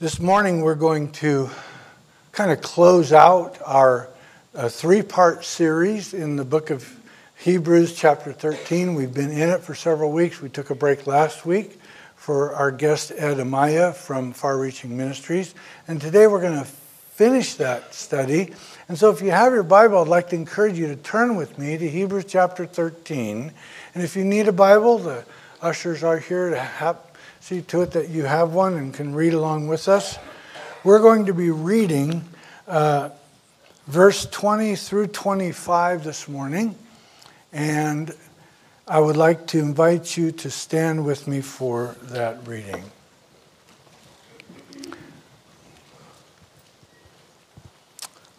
This morning we're going to kind of close out our uh, three part series in the book of Hebrews, chapter 13. We've been in it for several weeks. We took a break last week for our guest Ed Amaya from Far Reaching Ministries. And today we're going to finish that study. And so if you have your Bible, I'd like to encourage you to turn with me to Hebrews chapter 13. And if you need a Bible, the ushers are here to have see to it that you have one and can read along with us. We're going to be reading uh, verse 20 through 25 this morning, and I would like to invite you to stand with me for that reading.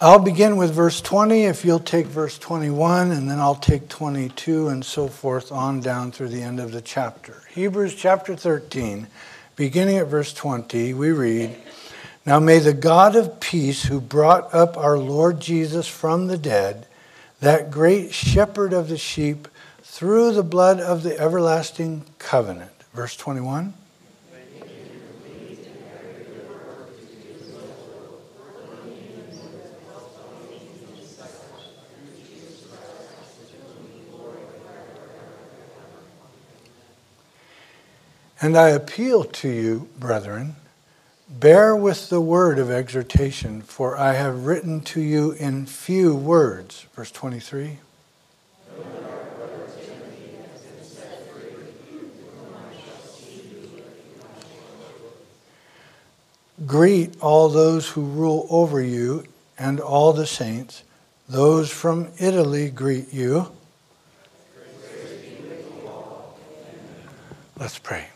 I'll begin with verse 20 if you'll take verse 21, and then I'll take 22 and so forth on down through the end of the chapter. Hebrews chapter 13, beginning at verse 20, we read Now may the God of peace, who brought up our Lord Jesus from the dead, that great shepherd of the sheep, through the blood of the everlasting covenant. Verse 21. And I appeal to you, brethren, bear with the word of exhortation, for I have written to you in few words. Verse 23. Greet all those who rule over you and all the saints. Those from Italy greet you. Let's pray.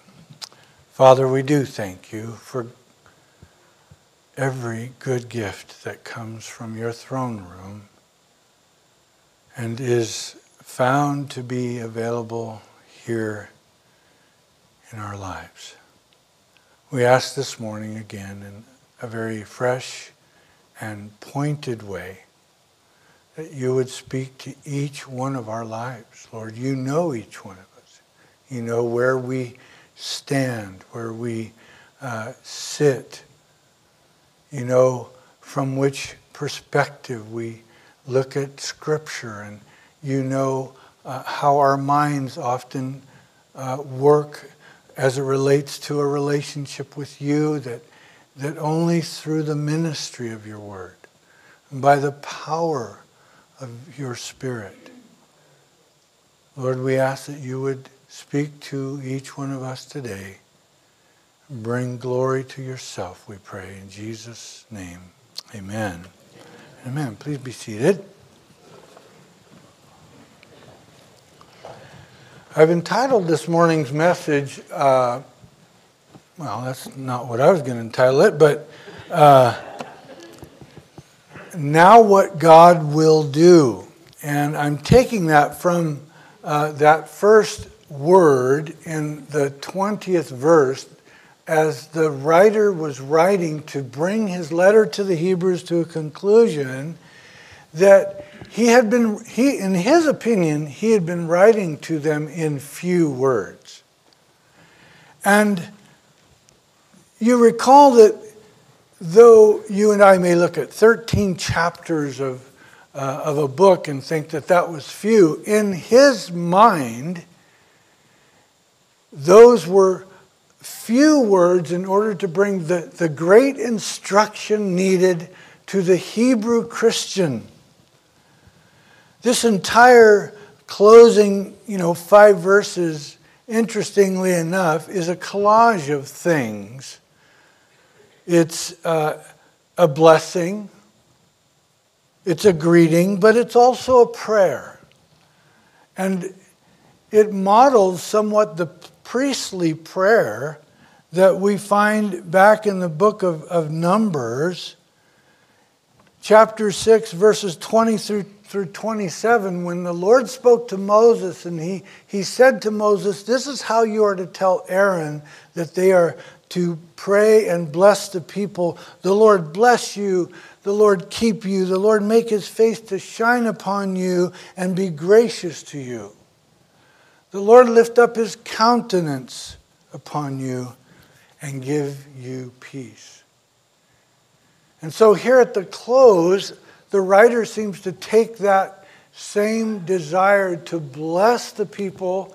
Father, we do thank you for every good gift that comes from your throne room and is found to be available here in our lives. We ask this morning again in a very fresh and pointed way that you would speak to each one of our lives. Lord, you know each one of us. You know where we stand, where we uh, sit, you know, from which perspective we look at Scripture, and you know uh, how our minds often uh, work as it relates to a relationship with you, that, that only through the ministry of your word, and by the power of your Spirit, Lord, we ask that you would Speak to each one of us today. Bring glory to yourself, we pray. In Jesus' name, amen. Amen. Please be seated. I've entitled this morning's message, uh, well, that's not what I was going to entitle it, but uh, Now What God Will Do. And I'm taking that from uh, that first word in the 20th verse as the writer was writing to bring his letter to the Hebrews to a conclusion that he had been he in his opinion he had been writing to them in few words. And you recall that though you and I may look at 13 chapters of, uh, of a book and think that that was few, in his mind, those were few words in order to bring the, the great instruction needed to the Hebrew Christian. This entire closing, you know, five verses, interestingly enough, is a collage of things. It's uh, a blessing, it's a greeting, but it's also a prayer. And it models somewhat the priestly prayer that we find back in the book of, of Numbers, chapter 6, verses 20 through, through 27, when the Lord spoke to Moses and he, he said to Moses, This is how you are to tell Aaron that they are to pray and bless the people. The Lord bless you. The Lord keep you. The Lord make his face to shine upon you and be gracious to you. The Lord lift up his countenance upon you and give you peace. And so here at the close, the writer seems to take that same desire to bless the people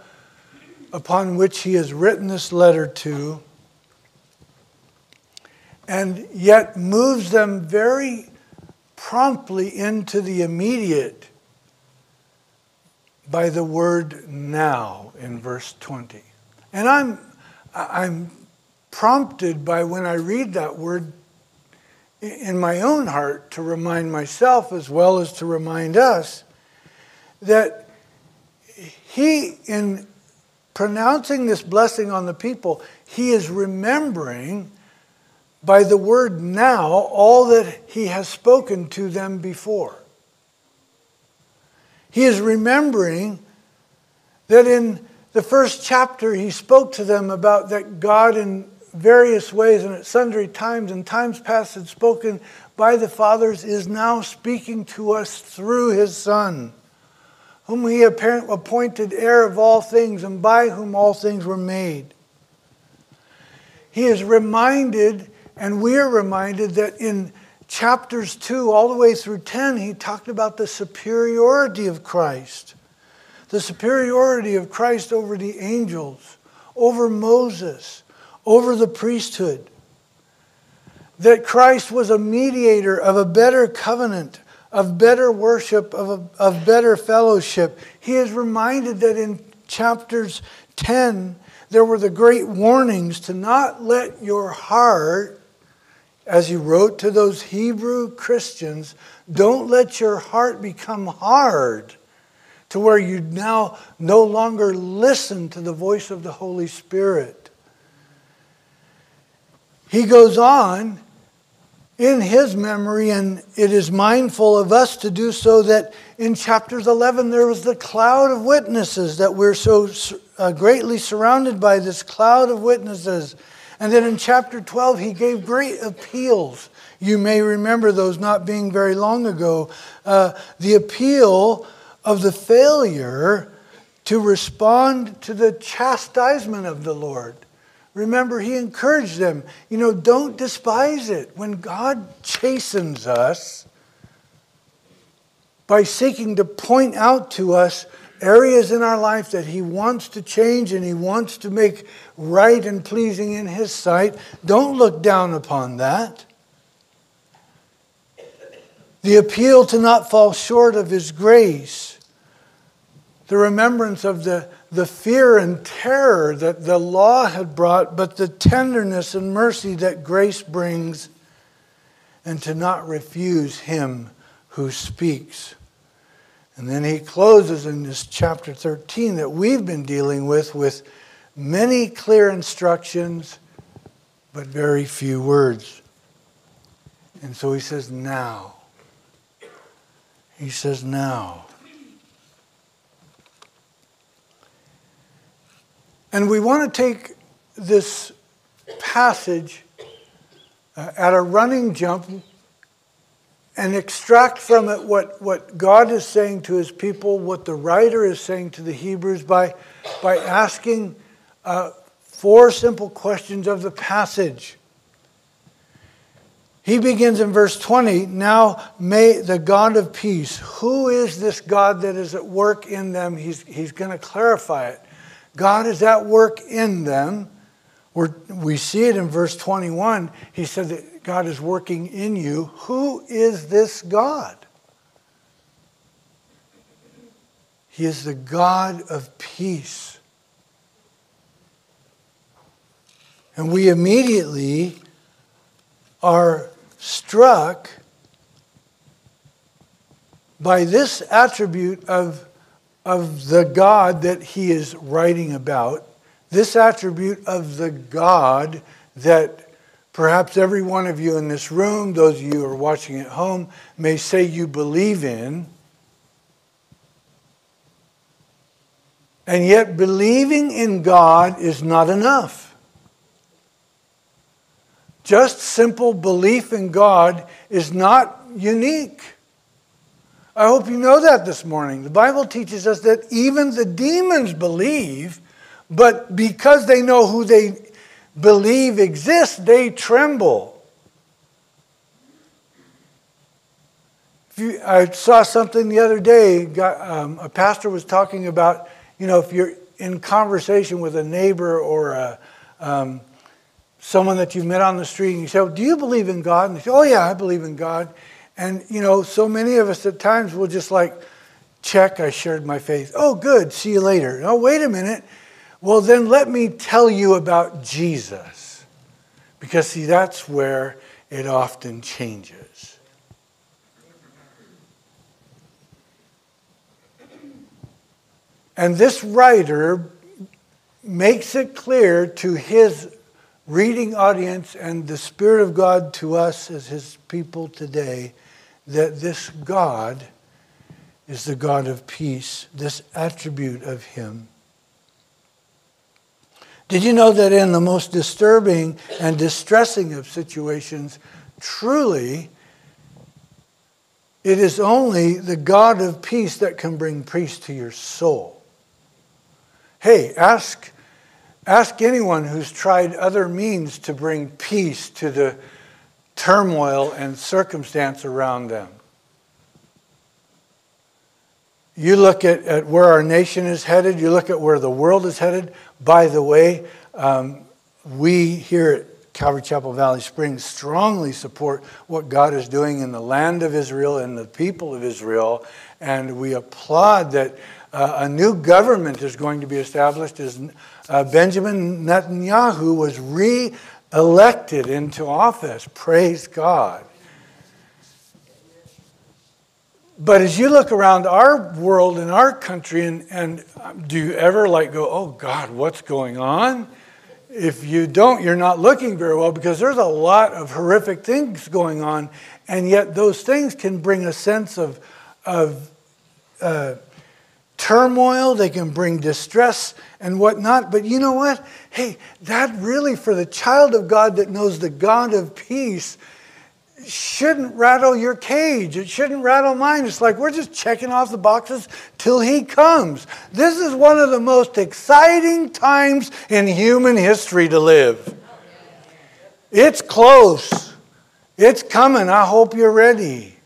upon which he has written this letter to, and yet moves them very promptly into the immediate by the word now in verse 20. And I'm, I'm prompted by when I read that word in my own heart to remind myself as well as to remind us that he, in pronouncing this blessing on the people, he is remembering by the word now all that he has spoken to them before. He is remembering that in the first chapter he spoke to them about that God in various ways and at sundry times and times past had spoken by the fathers is now speaking to us through his son whom he appointed heir of all things and by whom all things were made. He is reminded and we are reminded that in chapters 2 all the way through 10, he talked about the superiority of Christ, the superiority of Christ over the angels, over Moses, over the priesthood. That Christ was a mediator of a better covenant, of better worship, of, a, of better fellowship. He is reminded that in chapters 10, there were the great warnings to not let your heart as he wrote to those Hebrew Christians, don't let your heart become hard to where you now no longer listen to the voice of the Holy Spirit. He goes on in his memory, and it is mindful of us to do so that in chapters 11 there was the cloud of witnesses that we're so uh, greatly surrounded by this cloud of witnesses and then in chapter 12, he gave great appeals. You may remember those not being very long ago. Uh, the appeal of the failure to respond to the chastisement of the Lord. Remember, he encouraged them, you know, don't despise it. When God chastens us by seeking to point out to us areas in our life that He wants to change and He wants to make right and pleasing in His sight. Don't look down upon that. The appeal to not fall short of His grace, the remembrance of the, the fear and terror that the law had brought, but the tenderness and mercy that grace brings, and to not refuse Him who speaks. And then he closes in this chapter 13 that we've been dealing with, with many clear instructions, but very few words. And so he says, now. He says, now. And we want to take this passage uh, at a running jump and extract from it what, what God is saying to his people, what the writer is saying to the Hebrews by, by asking uh, four simple questions of the passage. He begins in verse 20 Now may the God of peace, who is this God that is at work in them? He's, he's going to clarify it. God is at work in them. We're, we see it in verse 21. He said that God is working in you. Who is this God? He is the God of peace. And we immediately are struck by this attribute of, of the God that he is writing about, this attribute of the God that Perhaps every one of you in this room, those of you who are watching at home, may say you believe in. And yet, believing in God is not enough. Just simple belief in God is not unique. I hope you know that this morning. The Bible teaches us that even the demons believe, but because they know who they believe exists, they tremble. You, I saw something the other day. Got, um, a pastor was talking about, you know, if you're in conversation with a neighbor or a, um, someone that you met on the street, and you say, well, "Do you believe in God?" And they say, "Oh yeah, I believe in God." And you know, so many of us at times will just like check. I shared my faith. Oh, good. See you later. Oh, wait a minute. Well, then let me tell you about Jesus, because see, that's where it often changes. And this writer makes it clear to his reading audience and the Spirit of God to us as his people today that this God is the God of peace, this attribute of him. Did you know that in the most disturbing and distressing of situations, truly, it is only the God of peace that can bring peace to your soul? Hey, ask, ask anyone who's tried other means to bring peace to the turmoil and circumstance around them. You look at, at where our nation is headed, you look at where the world is headed. By the way, um, we here at Calvary Chapel Valley Springs strongly support what God is doing in the land of Israel and the people of Israel, and we applaud that uh, a new government is going to be established as uh, Benjamin Netanyahu was re elected into office. Praise God. But as you look around our world and our country, and, and do you ever like go, oh God, what's going on? If you don't, you're not looking very well because there's a lot of horrific things going on, and yet those things can bring a sense of, of uh, turmoil, they can bring distress and whatnot. But you know what? Hey, that really, for the child of God that knows the God of peace, shouldn't rattle your cage. It shouldn't rattle mine. It's like we're just checking off the boxes till He comes. This is one of the most exciting times in human history to live. It's close, it's coming. I hope you're ready.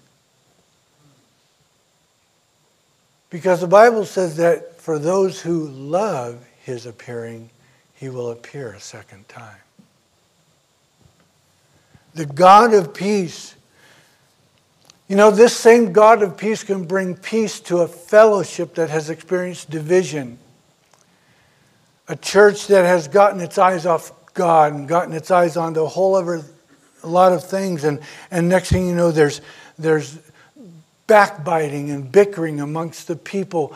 Because the Bible says that for those who love his appearing, he will appear a second time. The God of peace. You know, this same God of peace can bring peace to a fellowship that has experienced division. A church that has gotten its eyes off God and gotten its eyes onto a whole other lot of things. And, and next thing you know, there's, there's backbiting and bickering amongst the people.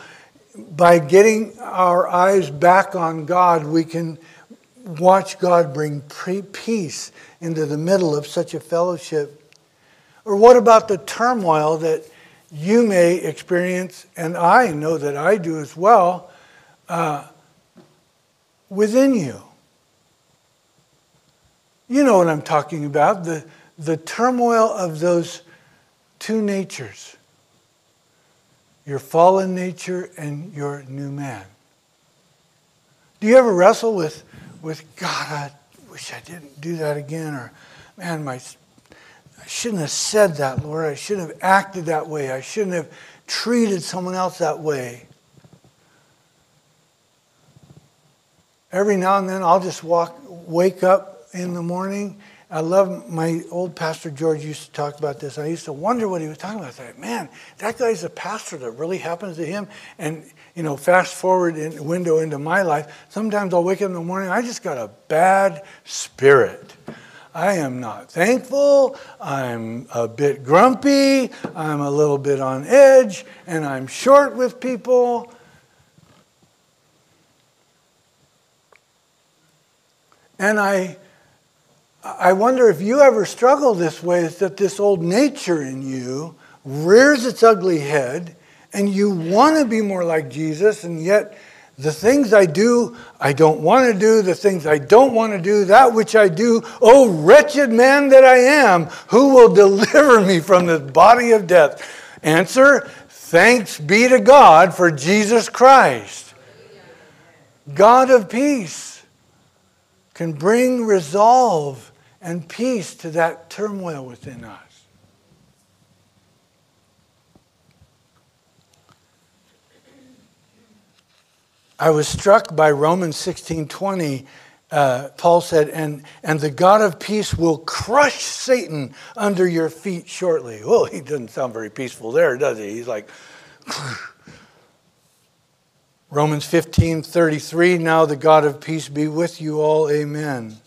By getting our eyes back on God, we can watch God bring peace into the middle of such a fellowship. Or what about the turmoil that you may experience, and I know that I do as well, uh, within you? You know what I'm talking about the, the turmoil of those two natures your fallen nature and your new man. Do you ever wrestle with, with God, I wish I didn't do that again? Or, man, my, I shouldn't have said that, Lord. I shouldn't have acted that way. I shouldn't have treated someone else that way. Every now and then I'll just walk, wake up in the morning I love my old pastor George used to talk about this. I used to wonder what he was talking about. I thought, man, that guy's a pastor. That really happens to him. And you know, fast forward in window into my life. Sometimes I'll wake up in the morning. I just got a bad spirit. I am not thankful. I'm a bit grumpy. I'm a little bit on edge, and I'm short with people. And I I wonder if you ever struggle this way is that this old nature in you rears its ugly head and you want to be more like Jesus, and yet the things I do, I don't want to do, the things I don't want to do, that which I do, oh, wretched man that I am, who will deliver me from the body of death? Answer Thanks be to God for Jesus Christ, God of peace, can bring resolve and peace to that turmoil within us. I was struck by Romans 16:20. Uh, Paul said, and, and the God of peace will crush Satan under your feet shortly. Well, he doesn't sound very peaceful there, does he? He's like, Romans 15 33, now the God of peace be with you all. Amen.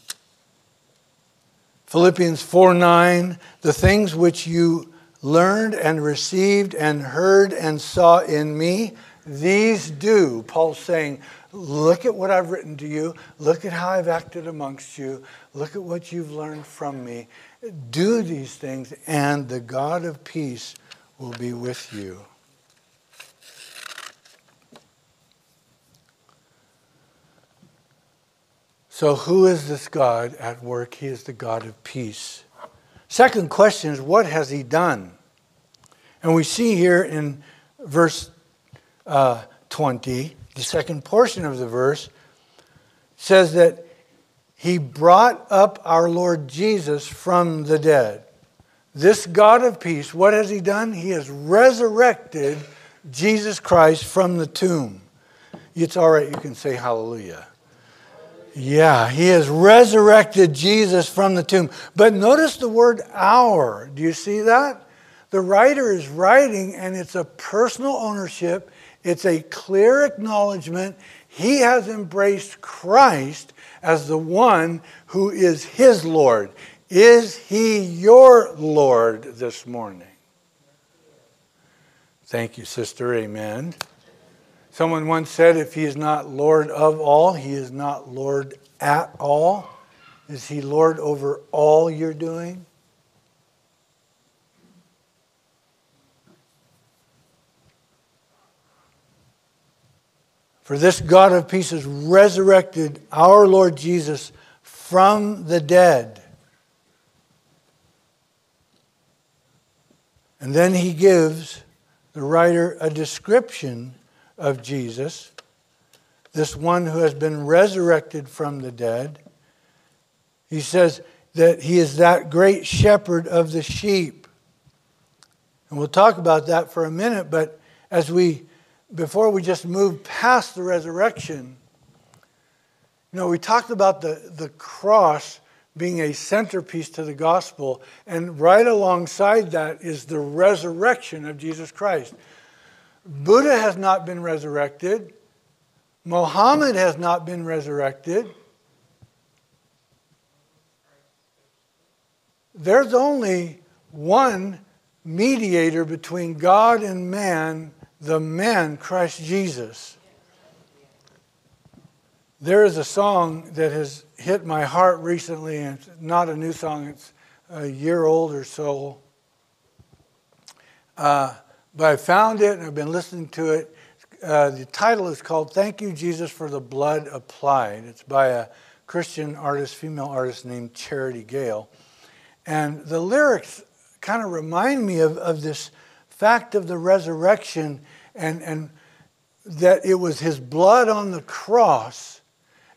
Philippians 4 9, the things which you learned and received and heard and saw in me, these do. Paul's saying, Look at what I've written to you. Look at how I've acted amongst you. Look at what you've learned from me. Do these things, and the God of peace will be with you. So, who is this God at work? He is the God of peace. Second question is, what has he done? And we see here in verse uh, 20, the second portion of the verse, says that he brought up our Lord Jesus from the dead. This God of peace, what has he done? He has resurrected Jesus Christ from the tomb. It's all right, you can say hallelujah. Yeah, he has resurrected Jesus from the tomb. But notice the word our. Do you see that? The writer is writing, and it's a personal ownership, it's a clear acknowledgement. He has embraced Christ as the one who is his Lord. Is he your Lord this morning? Thank you, sister. Amen. Someone once said, if he is not Lord of all, he is not Lord at all. Is he Lord over all you're doing? For this God of peace has resurrected our Lord Jesus from the dead. And then he gives the writer a description of Jesus, this one who has been resurrected from the dead. He says that he is that great shepherd of the sheep. And we'll talk about that for a minute, but as we before we just move past the resurrection, you know, we talked about the, the cross being a centerpiece to the gospel, and right alongside that is the resurrection of Jesus Christ. Buddha has not been resurrected, Mohammed has not been resurrected. There's only one mediator between God and man the man, Christ Jesus. There is a song that has hit my heart recently, and it's not a new song, it's a year old or so. Uh, but I found it and I've been listening to it. Uh, the title is called Thank You, Jesus, for the Blood Applied. It's by a Christian artist, female artist named Charity Gayle. And the lyrics kind of remind me of, of this fact of the resurrection and, and that it was his blood on the cross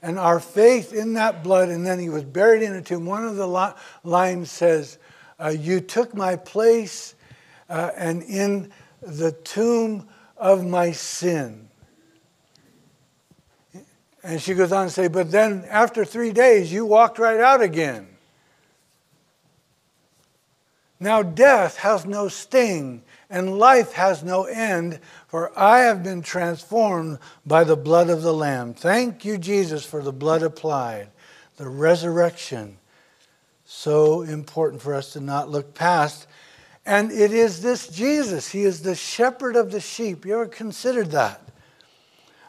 and our faith in that blood, and then he was buried in a tomb. One of the lines says, uh, You took my place, uh, and in the tomb of my sin. And she goes on to say, But then after three days, you walked right out again. Now death has no sting and life has no end, for I have been transformed by the blood of the Lamb. Thank you, Jesus, for the blood applied, the resurrection. So important for us to not look past. And it is this Jesus, He is the shepherd of the sheep. You ever considered that?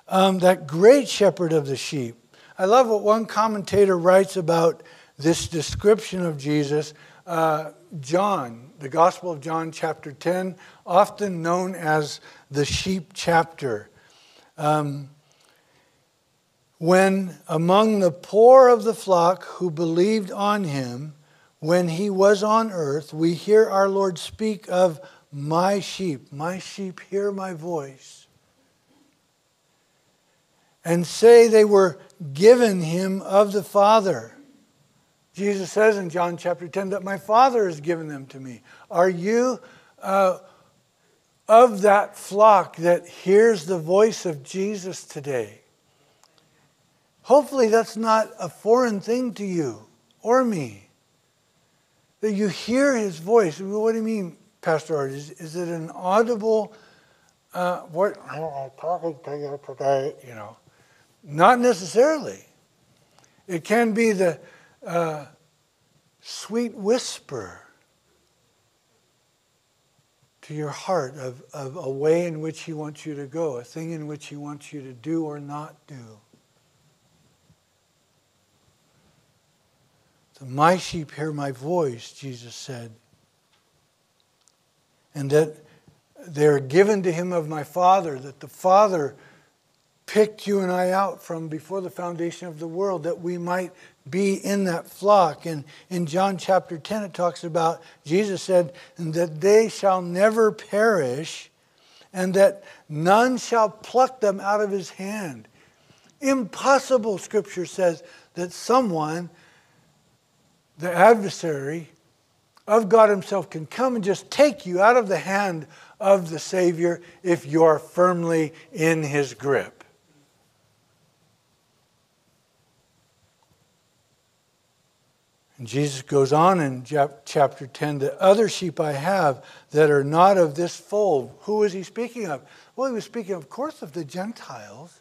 Um, that great shepherd of the sheep. I love what one commentator writes about this description of Jesus. Uh, John, the Gospel of John, chapter 10, often known as the sheep chapter. Um, when among the poor of the flock who believed on him, when he was on earth, we hear our Lord speak of my sheep. My sheep hear my voice. And say they were given him of the Father. Jesus says in John chapter 10 that my Father has given them to me. Are you uh, of that flock that hears the voice of Jesus today? Hopefully, that's not a foreign thing to you or me. That you hear his voice. What do you mean, Pastor Art? Is, is it an audible, uh, what am talking to you today? You know, not necessarily. It can be the uh, sweet whisper to your heart of, of a way in which He wants you to go, a thing in which He wants you to do or not do. So my sheep hear my voice, Jesus said, and that they're given to Him of my Father, that the Father picked you and I out from before the foundation of the world, that we might be in that flock. And in John chapter 10, it talks about Jesus said, that they shall never perish, and that none shall pluck them out of his hand. Impossible, scripture says, that someone, the adversary of God Himself, can come and just take you out of the hand of the Savior if you're firmly in His grip. And Jesus goes on in chapter 10 the other sheep I have that are not of this fold. Who is he speaking of? Well, he was speaking, of course, of the Gentiles.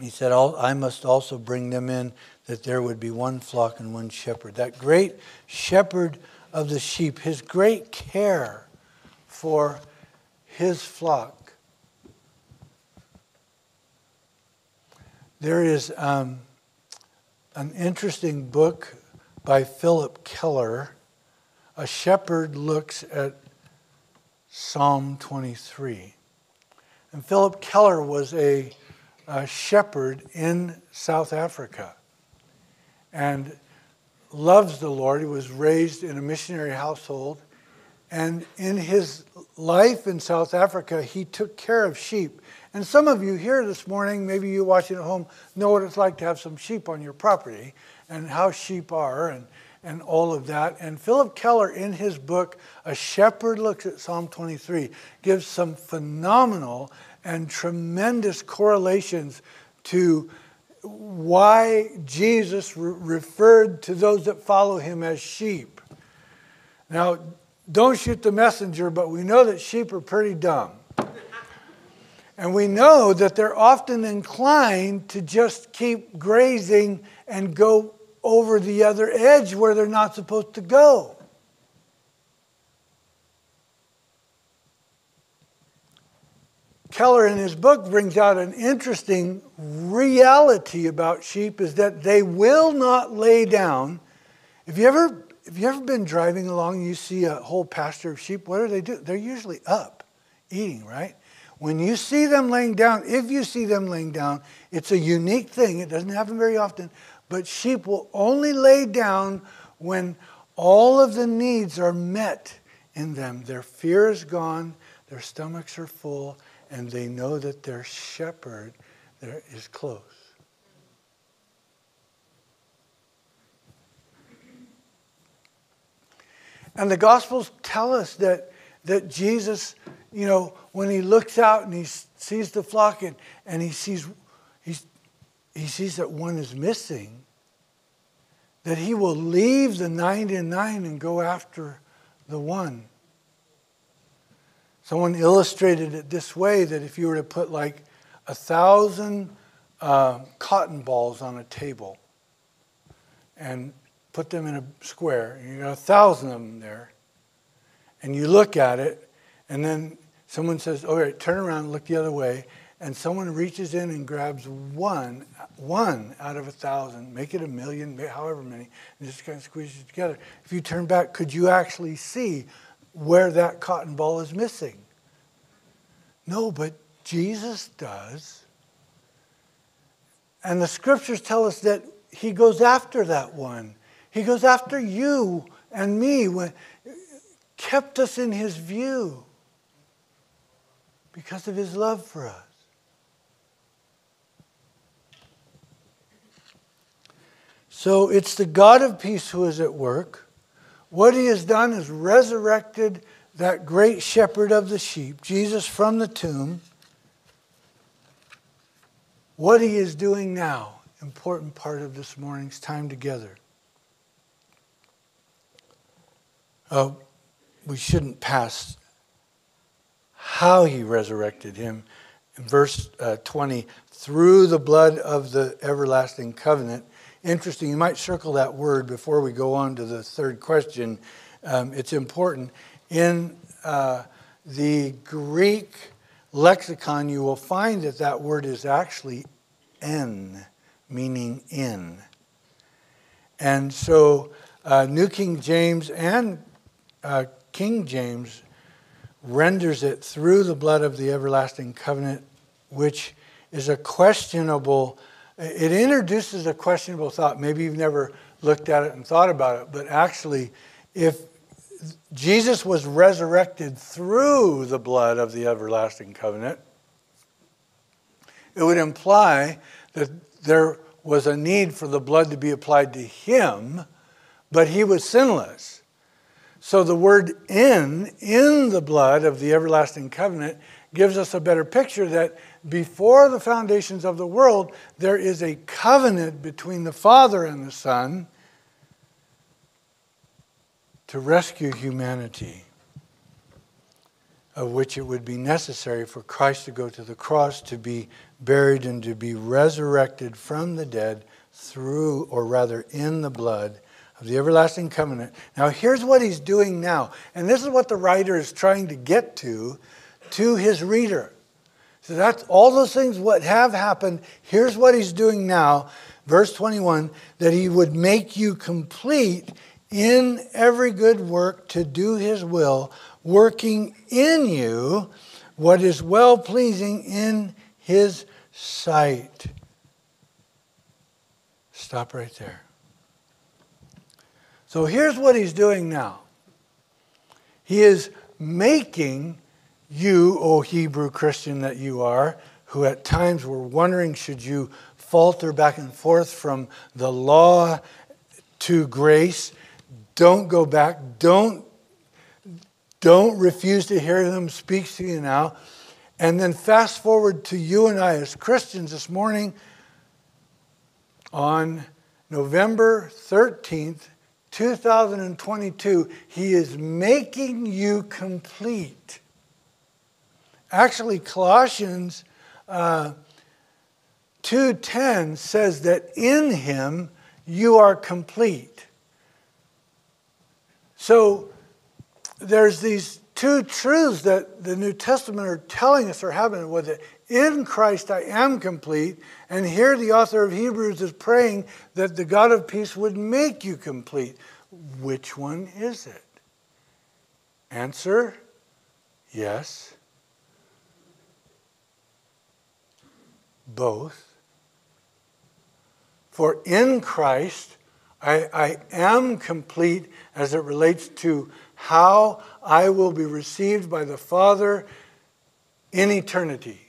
He said, I must also bring them in that there would be one flock and one shepherd. That great shepherd of the sheep, his great care for his flock. There is. Um, an interesting book by Phillip Keller. A shepherd looks at Psalm 23. And Phillip Keller was a, a shepherd in South Africa and loves the Lord. He was raised in a missionary household. And in his life in South Africa, he took care of sheep. And some of you here this morning, maybe you watching at home, know what it's like to have some sheep on your property and how sheep are and, and all of that. And Phillip Keller, in his book, A Shepherd Looks at Psalm 23, gives some phenomenal and tremendous correlations to why Jesus re- referred to those that follow him as sheep. Now, don't shoot the messenger, but we know that sheep are pretty dumb. And we know that they're often inclined to just keep grazing and go over the other edge where they're not supposed to go. Keller in his book brings out an interesting reality about sheep is that they will not lay down. Have you ever have you ever been driving along and you see a whole pasture of sheep? What do they do? They're usually up eating, right? When you see them laying down, if you see them laying down, it's a unique thing. It doesn't happen very often, but sheep will only lay down when all of the needs are met in them. Their fear is gone, their stomachs are full, and they know that their shepherd is close. And the Gospels tell us that, that Jesus you know, when he looks out and he sees the flock and, and he sees he's, he sees that one is missing, that he will leave the 99 and go after the one. Someone illustrated it this way that if you were to put like a thousand uh, cotton balls on a table and put them in a square, and you got a thousand of them there, and you look at it, and then someone says, all right, turn around, look the other way, and someone reaches in and grabs one, one out of a thousand, make it a million, however many, and just kind of squeeze it together. If you turn back, could you actually see where that cotton ball is missing? No, but Jesus does. And the scriptures tell us that he goes after that one. He goes after you and me, when, kept us in his view because of his love for us. So it's the God of peace who is at work. What he has done is resurrected that great shepherd of the sheep, Jesus, from the tomb. what he is doing now. Important part of this morning's time together. Uh, we shouldn't pass how he resurrected him. In verse uh, 20, through the blood of the everlasting covenant. Interesting, you might circle that word before we go on to the third question. Um, it's important. In uh, the Greek lexicon, you will find that that word is actually en, meaning in. And so, uh, New King James and uh, King James renders it through the blood of the everlasting covenant, which is a questionable, it introduces a questionable thought. Maybe you've never looked at it and thought about it, but actually, if Jesus was resurrected through the blood of the everlasting covenant, it would imply that there was a need for the blood to be applied to him, but he was sinless. So the word in, in the blood of the everlasting covenant, gives us a better picture that before the foundations of the world, there is a covenant between the Father and the Son to rescue humanity, of which it would be necessary for Christ to go to the cross, to be buried, and to be resurrected from the dead through, or rather, in the blood of the everlasting covenant. Now, here's what he's doing now. And this is what the writer is trying to get to, to his reader. So that's all those things what have happened. Here's what he's doing now. Verse 21 that he would make you complete in every good work to do his will, working in you what is well pleasing in his sight. Stop right there. So here's what he's doing now he is making you, O Hebrew Christian that you are, who at times were wondering should you falter back and forth from the law to grace, don't go back. Don't, don't refuse to hear him speak to you now. And then fast forward to you and I as Christians this morning on November 13th, 2022, he is making you complete. Actually, Colossians uh, 2.10 says that in him you are complete. So there's these two truths that the New Testament are telling us are happening with it. In Christ I am complete. And here the author of Hebrews is praying that the God of peace would make you complete. Which one is it? Answer yes. Both. For in Christ I, I am complete as it relates to how I will be received by the Father in eternity.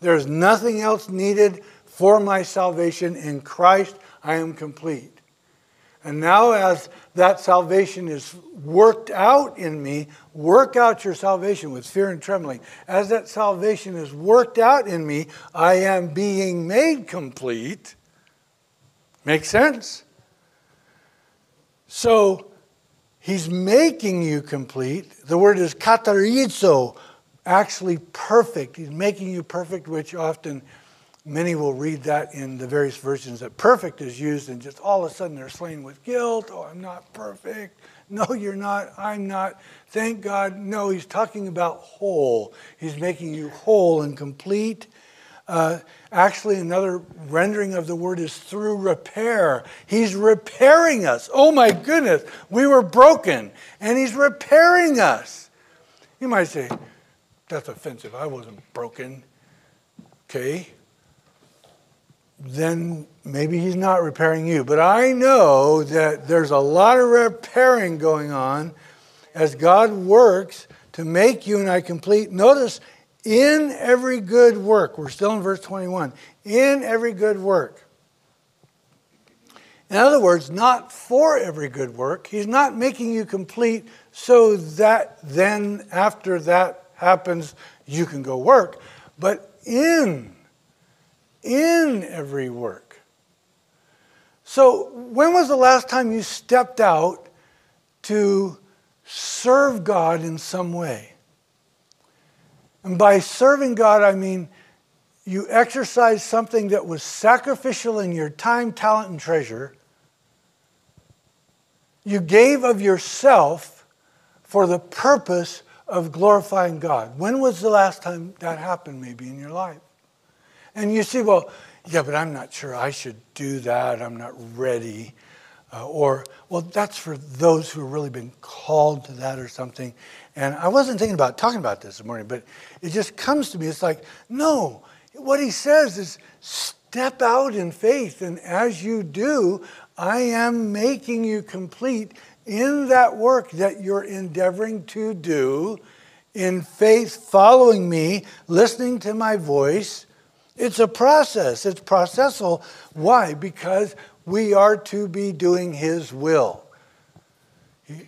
There's nothing else needed for my salvation. In Christ, I am complete. And now, as that salvation is worked out in me, work out your salvation with fear and trembling. As that salvation is worked out in me, I am being made complete. Make sense? So, he's making you complete. The word is katarizo, actually perfect. He's making you perfect, which often many will read that in the various versions that perfect is used, and just all of a sudden they're slain with guilt. Oh, I'm not perfect. No, you're not. I'm not. Thank God. No, he's talking about whole. He's making you whole and complete. Uh, actually, another rendering of the word is through repair. He's repairing us. Oh my goodness, we were broken, and He's repairing us. You might say, that's offensive. I wasn't broken. Okay. Then maybe He's not repairing you. But I know that there's a lot of repairing going on as God works to make you and I complete. Notice in every good work. We're still in verse 21. In every good work. In other words, not for every good work. He's not making you complete so that then, after that happens, you can go work. But in, in every work. So, when was the last time you stepped out to serve God in some way? And by serving God, I mean you exercised something that was sacrificial in your time, talent, and treasure. You gave of yourself for the purpose of glorifying God. When was the last time that happened, maybe in your life? And you see, well, yeah, but I'm not sure I should do that. I'm not ready. Uh, or, well, that's for those who have really been called to that or something. And I wasn't thinking about talking about this this morning, but it just comes to me. It's like, no, what he says is step out in faith. And as you do, I am making you complete in that work that you're endeavoring to do in faith, following me, listening to my voice. It's a process, it's processal. Why? Because we are to be doing His will.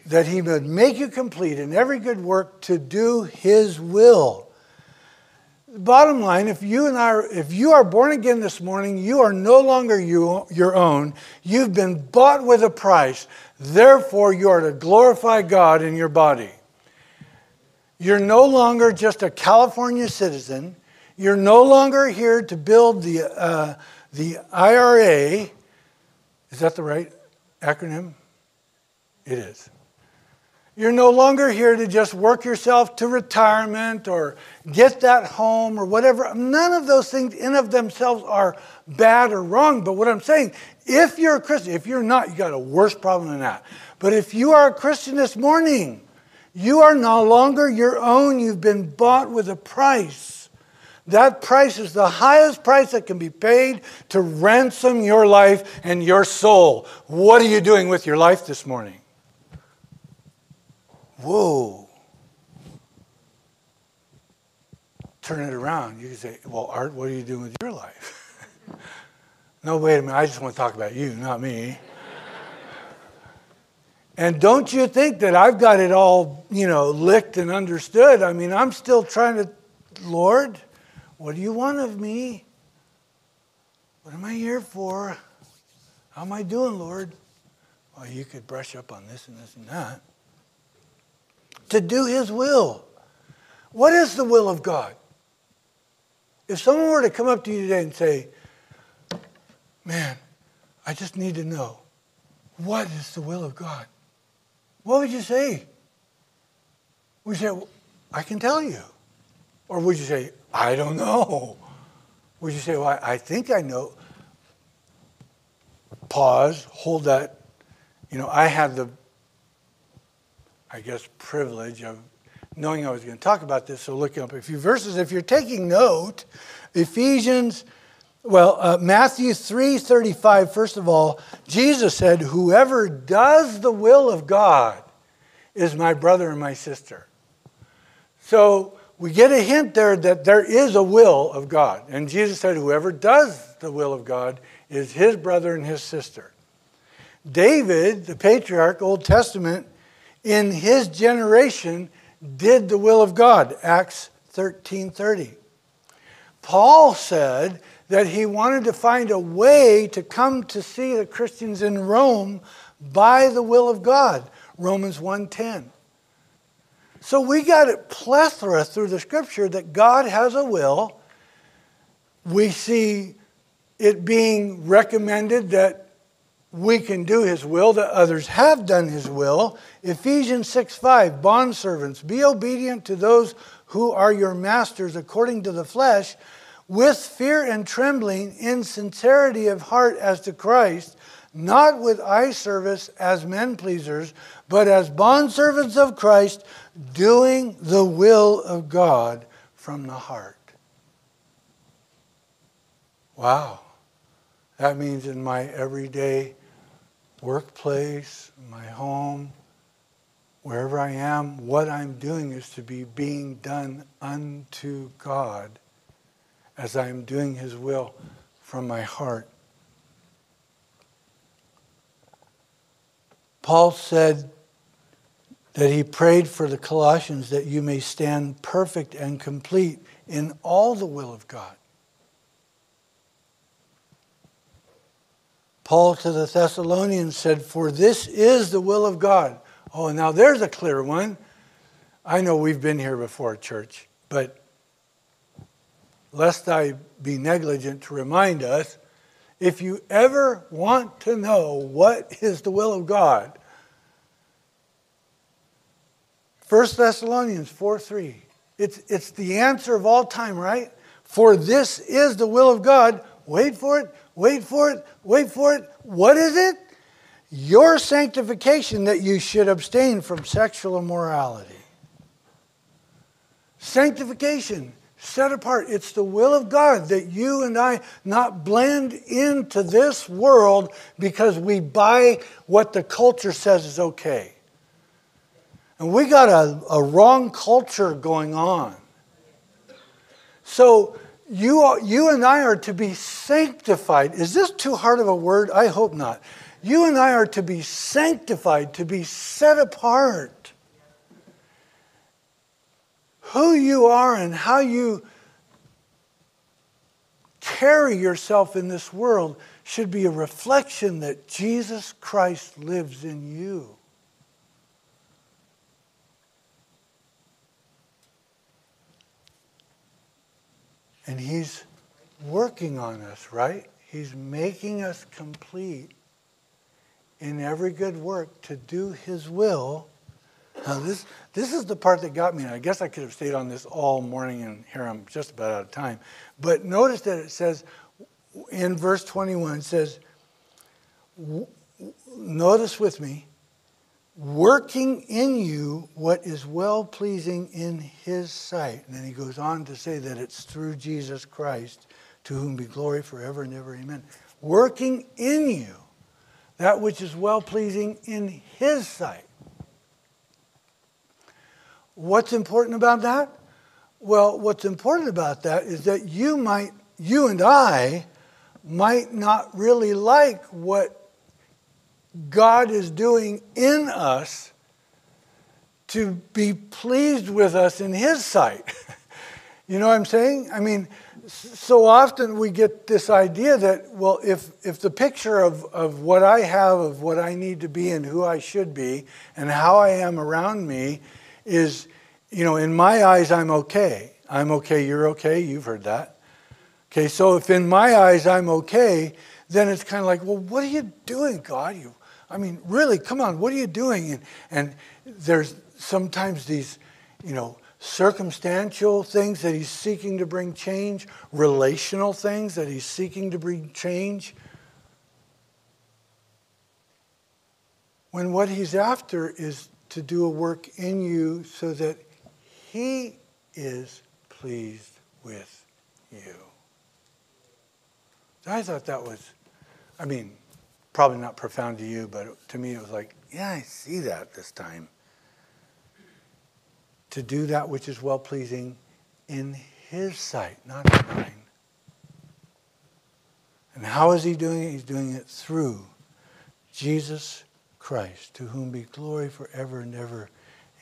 That He would make you complete in every good work to do His will. Bottom line, if you and I, are, if you are born again this morning, you are no longer you, your own. You've been bought with a price. Therefore, you are to glorify God in your body. You're no longer just a California citizen. You're no longer here to build the, uh, the IRA. Is that the right acronym? It is. You're no longer here to just work yourself to retirement or get that home or whatever. None of those things in of themselves are bad or wrong. But what I'm saying, if you're a Christian, if you're not, you got a worse problem than that. But if you are a Christian this morning, you are no longer your own. You've been bought with a price. That price is the highest price that can be paid to ransom your life and your soul. What are you doing with your life this morning? Whoa. Turn it around. You can say, Well, Art, what are you doing with your life? no, wait a minute. I just want to talk about you, not me. and don't you think that I've got it all, you know, licked and understood? I mean, I'm still trying to, Lord, what do you want of me? What am I here for? How am I doing, Lord? Well, you could brush up on this and this and that to do His will. What is the will of God? If someone were to come up to you today and say, Man, I just need to know, what is the will of God? What would you say? Would you say, well, I can tell you? Or would you say, I don't know? Would you say, well, I, I think I know? Pause, hold that. You know, I have the I guess, privilege of knowing I was going to talk about this, so looking up a few verses. If you're taking note, Ephesians, well, uh, Matthew 3:35. First of all, Jesus said, "Whoever does the will of God is my brother and my sister." So we get a hint there that there is a will of God, and Jesus said, "Whoever does the will of God is his brother and his sister." David, the patriarch, Old Testament in his generation did the will of God. Acts 13:30. Paul said that he wanted to find a way to come to see the Christians in Rome by the will of God. Romans 1:10. So we got a plethora through the scripture that God has a will. We see it being recommended that we can do his will, that others have done his will. Ephesians 6 5, bondservants, be obedient to those who are your masters according to the flesh, with fear and trembling, in sincerity of heart as to Christ, not with eye service as men pleasers, but as bondservants of Christ, doing the will of God from the heart. Wow. That means in my everyday workplace, my home, wherever I am, what I'm doing is to be being done unto God as I'm doing His will from my heart. Paul said that he prayed for the Colossians that you may stand perfect and complete in all the will of God. Paul to the Thessalonians said, For this is the will of God. Oh, now there's a clear one. I know we've been here before, church, but lest I be negligent to remind us, if you ever want to know what is the will of God, 1 Thessalonians 4 3. It's, it's the answer of all time, right? For this is the will of God. Wait for it, wait for it, wait for it. What is it? Your sanctification that you should abstain from sexual immorality. Sanctification, set apart. It's the will of God that you and I not blend into this world because we buy what the culture says is okay. And we got a, a wrong culture going on. So you, you and I are to be sanctified. Is this too hard of a word? I hope not. You and I are to be sanctified, to be set apart. Who you are and how you carry yourself in this world should be a reflection that Jesus Christ lives in you. And He's working on us, right? He's making us complete in every good work to do His will. Now, this, this is the part that got me, and I guess I could have stayed on this all morning, and here I'm just about out of time. But notice that it says, in verse 21, it says, notice with me, working in you what is well pleasing in his sight. And then he goes on to say that it's through Jesus Christ, to whom be glory forever and ever. Amen. Working in you that which is well pleasing in his sight. What's important about that? Well, what's important about that is that you might, you and I, might not really like what God is doing in us to be pleased with us in His sight. you know what I'm saying? I mean, so often we get this idea that, well, if, if the picture of, of what I have, of what I need to be and who I should be, and how I am around me is, you know, in my eyes, I'm okay. I'm okay, you're okay, you've heard that. Okay, so if in my eyes I'm okay, then it's kind of like, well, what are you doing, God? You I mean, really, come on, what are you doing? And, and there's sometimes these, you know, circumstantial things that he's seeking to bring change, relational things that he's seeking to bring change. When what he's after is to do a work in you so that he is pleased with you. I thought that was, I mean, probably not profound to you, but to me it was like, yeah, I see that this time. To do that which is well pleasing in His sight, not in mine. And how is He doing it? He's doing it through Jesus Christ, to whom be glory forever and ever.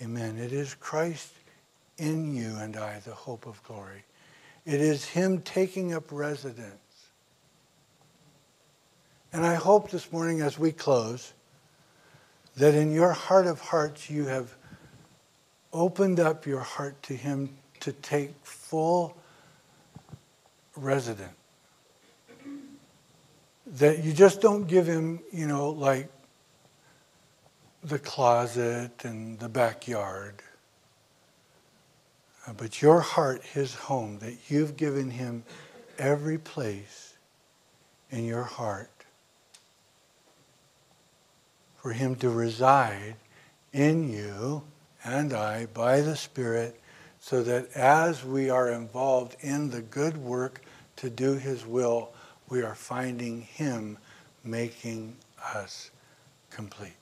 Amen. It is Christ in you and I, the hope of glory. It is Him taking up residence and I hope this morning as we close that in your heart of hearts you have opened up your heart to Him to take full resident. That you just don't give Him, you know, like the closet and the backyard. Uh, but your heart, His home, that you've given Him every place in your heart for Him to reside in you and I by the Spirit, so that as we are involved in the good work to do His will, we are finding Him making us complete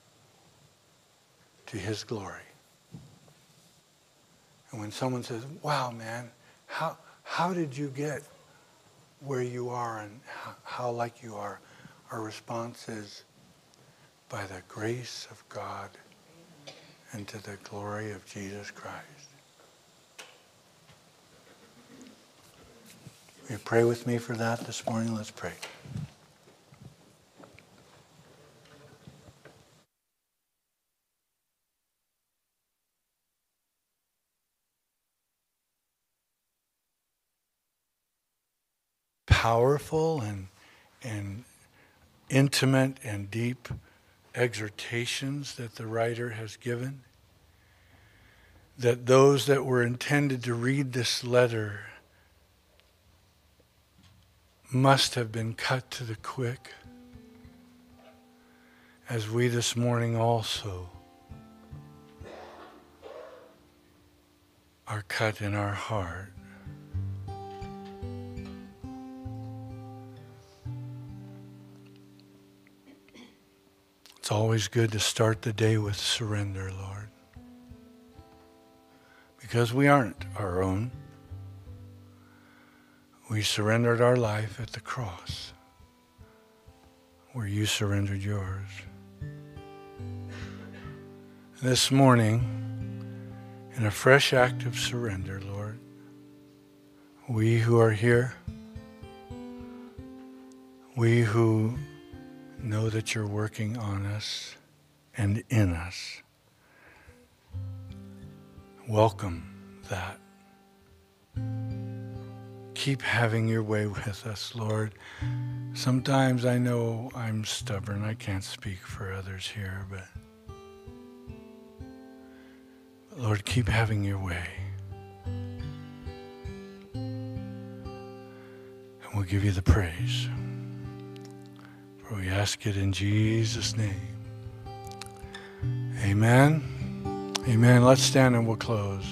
to His glory. And when someone says, Wow, man, how, how did you get where you are and how, how like you are? Our response is, by the grace of God and to the glory of Jesus Christ. Will you pray with me for that this morning? Let's pray. Powerful and, and intimate and deep exhortations that the writer has given, that those that were intended to read this letter must have been cut to the quick, as we this morning also are cut in our heart. It's always good to start the day with surrender, Lord. Because we aren't our own. We surrendered our life at the cross where you surrendered yours. This morning, in a fresh act of surrender, Lord, we who are here, we who know that you're working on us and in us. Welcome that. Keep having your way with us, Lord. Sometimes I know I'm stubborn. I can't speak for others here, but Lord, keep having your way. And we'll give you the praise. For we ask it in Jesus' name. Amen. Amen. Let's stand and we'll close.